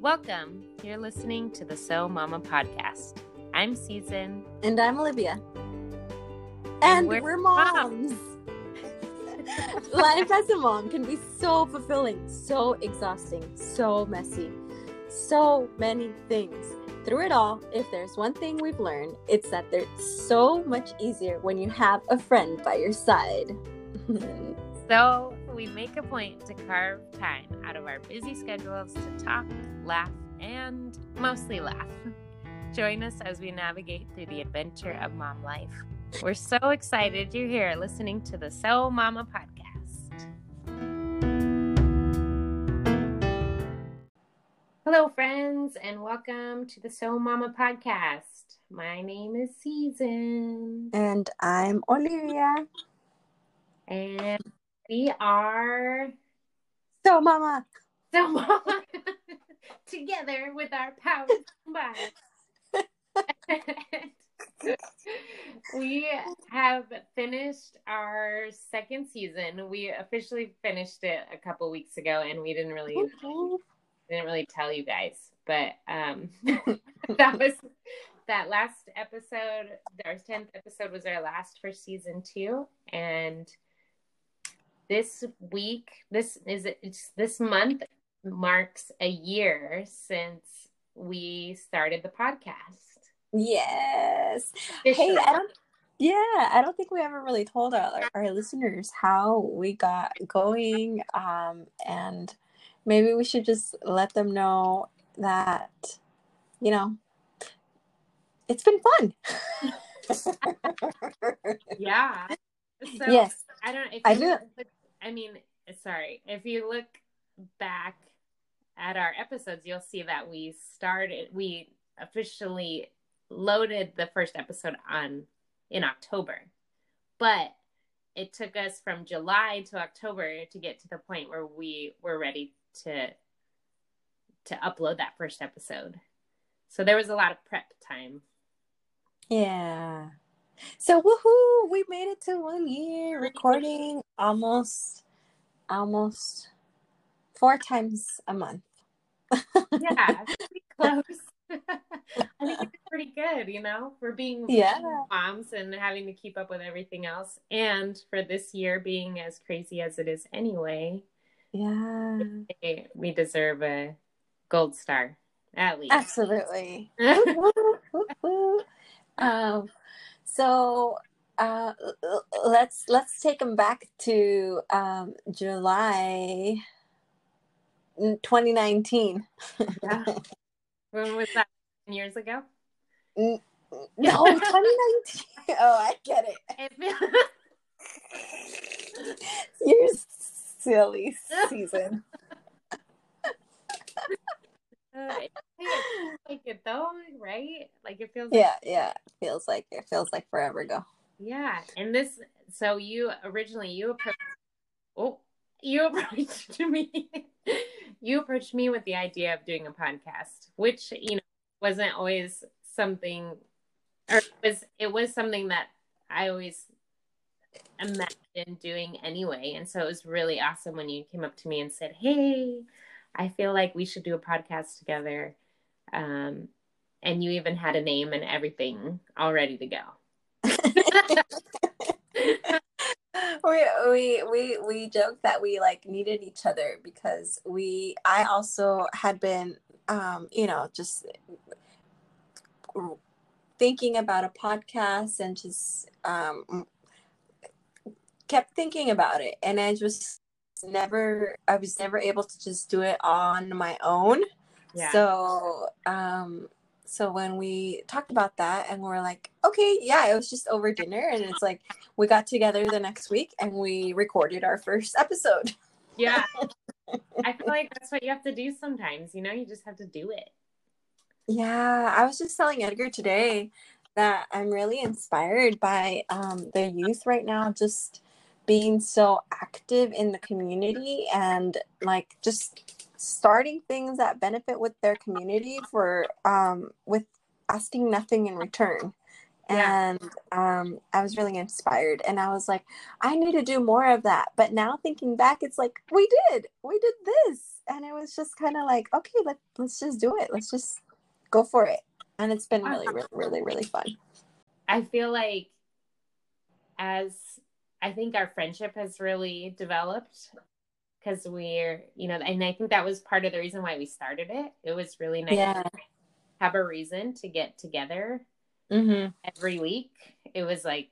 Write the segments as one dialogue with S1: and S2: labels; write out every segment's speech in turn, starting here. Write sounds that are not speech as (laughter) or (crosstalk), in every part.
S1: Welcome. You're listening to the So Mama podcast. I'm Season.
S2: And I'm Olivia. And, we're,
S1: we're
S2: moms. (laughs) Life as a mom can be so fulfilling, so exhausting, so messy, so many things. Through it all, if there's one thing we've learned, it's that it's so much easier when you have a friend by your side. (laughs)
S1: So we make a point to carve time out of our busy schedules to talk, laugh, and mostly laugh. Join us as we navigate through the adventure of mom life. We're so excited you're here listening to the So Mama podcast. Hello, friends, and welcome to the So Mama podcast. My name is Season.
S2: And I'm Olivia.
S1: And we are
S2: So Mama.
S1: So Mama (laughs) together with our powers combined. (laughs) we have finished our second season. We officially finished it a couple weeks ago, and we didn't really didn't really tell you guys, but um, (laughs) that was that last episode. Our tenth episode was our last for season two, and this week, this is it's this month marks a year since we started the podcast.
S2: Yes.
S1: Officially.
S2: Hey, I don't. Yeah, I don't think we ever really told our, our listeners how we got going, um, and maybe we should just let them know that, you know, it's been fun. (laughs)
S1: yeah. So
S2: yes,
S1: I don't. If
S2: I do.
S1: I mean, sorry. If you look back at our episodes, you'll see that we started. We officially loaded the first episode on in October, but it took us from July to October to get to the point where we were ready to to upload that first episode. So there was a lot of prep time.
S2: Yeah. So woohoo, we made it to one year recording almost almost four times a month.
S1: Yeah, (laughs) pretty close. (laughs) I think it's pretty good, you know, for being
S2: Yeah.
S1: moms and having to keep up with everything else, and for this year being as crazy as it is anyway.
S2: Yeah.
S1: We deserve a gold star at least.
S2: Absolutely. (laughs) Um so uh let's let's take them back to um July 2019.
S1: Yeah. When was that? 10 years ago.
S2: No, (laughs) 2019. Oh, I get it.
S1: It (laughs)
S2: You're silly season. (laughs)
S1: Uh, it feels like it though, right? Like it feels.
S2: Yeah, yeah. Feels like it feels like forever ago.
S1: Yeah, and this. So you originally you approached. Oh, you (laughs) approached me. you approached me with the idea of doing a podcast, which you know wasn't always something, or it was it was something that I always imagined doing anyway, and so it was really awesome when you came up to me and said, "Hey, I feel like we should do a podcast together." Um, and you even had a name and everything all ready to go. (laughs)
S2: we we we we joked that we like needed each other because we I also had been um you know just thinking about a podcast and just um kept thinking about it and I just never I was never able to just do it on my own
S1: Yeah.
S2: so um so when we talked about that and we're like okay yeah it was just over dinner and it's like we got together the next week and we recorded our first episode
S1: Yeah. (laughs) I feel like that's what you have to do sometimes, you know, you just have to do it.
S2: yeah i was just telling edgar today that i'm really inspired by um, the youth right now just being so active in the community and like just starting things that benefit with their community for um, with asking nothing in return.
S1: Yeah.
S2: and um, i was really inspired and i was like i need to do more of that. But now thinking back it's like we did. We did this. And it was just kind of like okay let, let's just do it. Let's just go for it. And it's been really really really really fun.
S1: I feel like as i think our friendship has really developed because we're you know and i think that was part of the reason why we started it it was really nice yeah. to have a reason to get together mm-hmm. every week it was like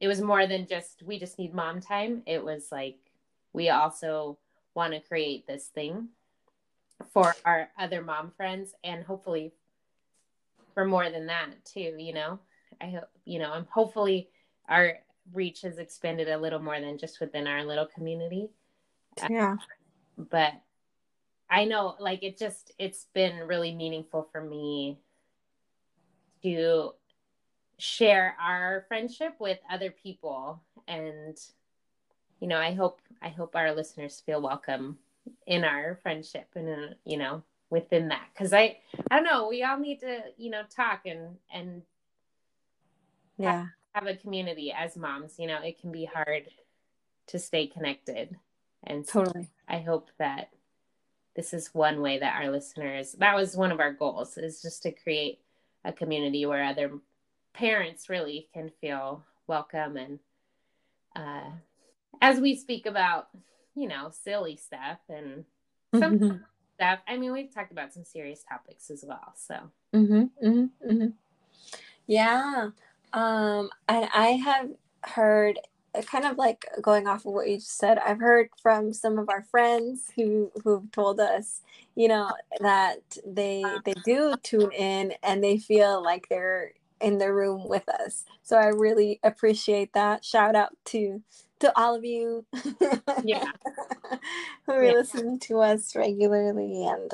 S1: it was more than just we just need mom time it was like we also want to create this thing for our other mom friends and hopefully for more than that too you know i hope you know i'm hopefully our reach has expanded a little more than just within our little community.
S2: Yeah.
S1: But i know like it just it's been really meaningful for me to share our friendship with other people. And you know i hope i hope our listeners feel welcome in our friendship and in, you know within that. Because i i don't know we all need to you know talk and and
S2: yeah
S1: have, a community as moms you know it can be hard to stay connected. And
S2: so totally.
S1: I hope that this is one way that our listeners that was one of our goals is just to create a community where other parents really can feel welcome and uh, as we speak about you know silly stuff and some mm-hmm. stuff. I mean we've talked about some serious topics as well so.
S2: Mm-hmm, mm-hmm, mm-hmm. yeah um and i have heard kind of like going off of what you just said i've heard from some of our friends who who've told us you know that they they do tune in and they feel like they're in the room with us. So i really appreciate that. Shout out to to all of you
S1: yeah. (laughs)
S2: who are yeah. listening to us regularly and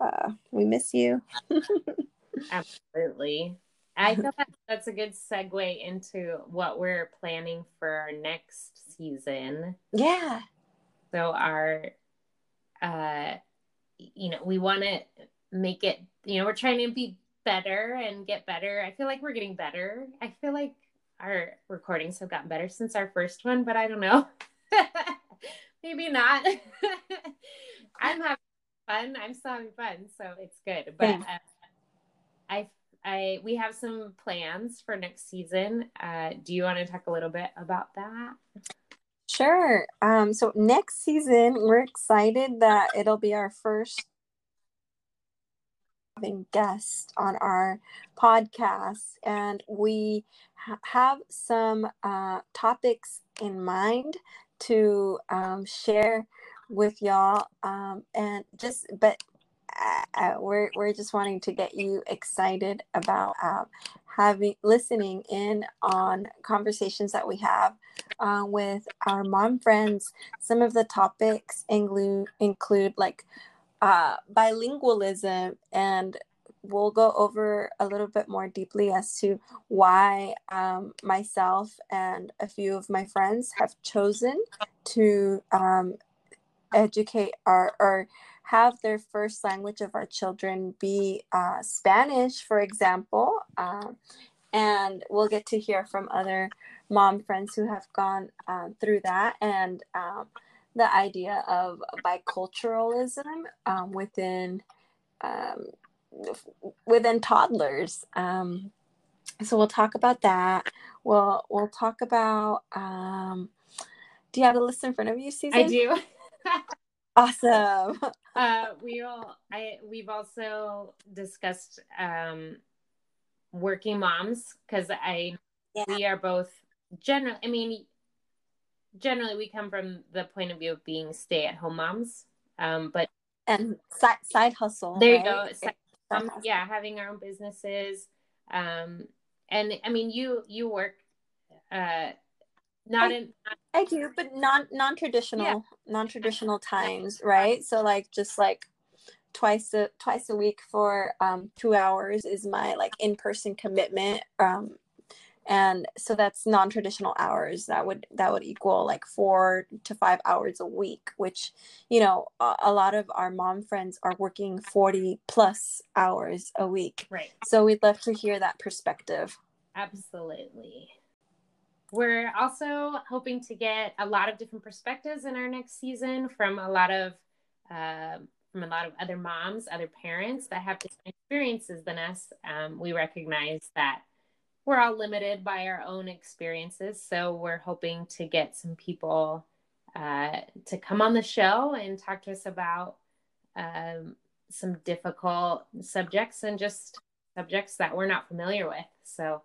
S2: uh, we miss you. (laughs)
S1: Absolutely I (laughs) feel that that's a good segue into what we're planning for our next season.
S2: Yeah.
S1: So our uh you know, we want to make it, you know, we're trying to be better and get better. I feel like we're getting better. I feel like our recordings have gotten better since our first one, but I don't know. (laughs) Maybe not. (laughs) I'm having fun. I'm still having fun, so it's good. But uh, I I we have some plans for next season. Uh, do you want to talk a little bit about that?
S2: Sure. Um, so next season, we're excited that it'll be our first having guests on our podcast, and we ha- have some uh, topics in mind to um, share with y'all. Um, and just, but uh, we're we're just wanting to get you excited about uh, having listening in on conversations that we have uh, with our mom friends. Some of the topics include include like uh, bilingualism, and we'll go over a little bit more deeply as to why um, myself and a few of my friends have chosen to um, educate our or have their first language of our children be uh, Spanish, for example. Um, and we'll get to hear from other mom friends who have gone um, through that and um, the idea of biculturalism um, within um, within toddlers. Um, so we'll talk about that. We'll we'll talk about. do you have a list in front of you, Susan?
S1: I do.
S2: Awesome. (laughs)
S1: uh, we all I we've also discussed um, working moms because I yeah. we are both generally. I mean, generally we come from the point of view of being stay at home moms, um, but
S2: and side side hustle.
S1: There right? you go. Side, um, yeah, having our own businesses. Um, and I mean, you you work uh not I, in
S2: I do, but non non traditional yeah. non (laughs) traditional times, right? So like just like twice a twice a week for um two hours is my like in person commitment. Um and so that's non-traditional hours that would that would equal like four to five hours a week which you know a, a, lot of our mom friends are working 40 plus hours a week
S1: right
S2: so we'd love to hear that perspective
S1: absolutely we're also hoping to get a lot of different perspectives in our next season from a lot of uh, from a lot of other moms, other parents that have different experiences than us. Um, we recognize that we're all limited by our own experiences. So we're hoping to get some people uh, to come on the show and talk to us about um, some difficult subjects and just subjects that we're not familiar with. So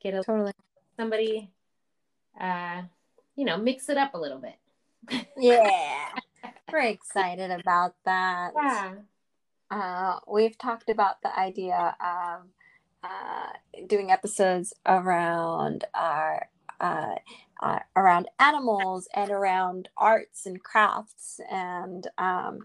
S1: get a
S2: Totally.
S1: somebody, uh, you know, mix it up a little bit.
S2: Yeah. (laughs) We're excited about that.
S1: Yeah.
S2: Uh, we've talked about the idea of uh, doing episodes around our uh, uh, around animals and around arts and crafts and um,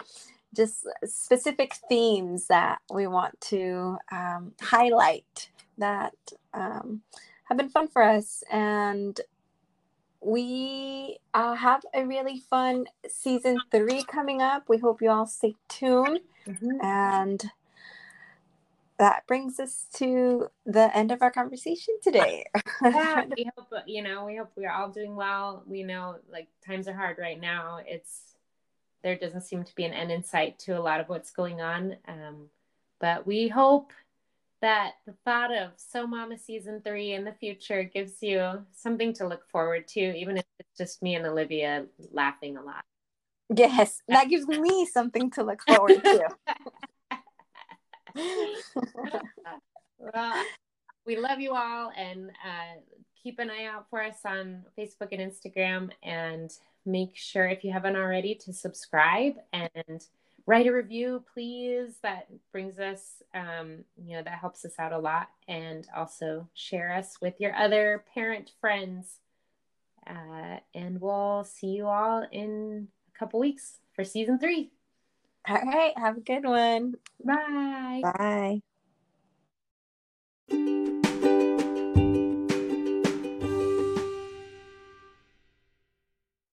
S2: just specific themes that we want to um, highlight that um, have been fun for us and we uh, have a really fun season three coming up. We hope you all stay tuned.
S1: Mhm.
S2: and that brings us to the end of our conversation today. (laughs)
S1: yeah we hope you know we hope we're all doing well. We know like times are hard right now. It's there doesn't seem to be an end in sight to a lot of what's going on. Um, but we hope that the thought of so mama season three in the future gives you something to look forward to even if it's just me and olivia laughing a lot
S2: yes, that gives me something to look forward to. (laughs)
S1: well, we love you all and uh, keep an eye out for us on Facebook and Instagram. And make sure, if you haven't already, to subscribe and write a review, please. That brings us, um, you know, that helps us out a lot. And also share us with your other parent friends. Uh, and we'll see you all in a couple weeks for season three.
S2: All right. Have a good one.
S1: Bye.
S2: Bye.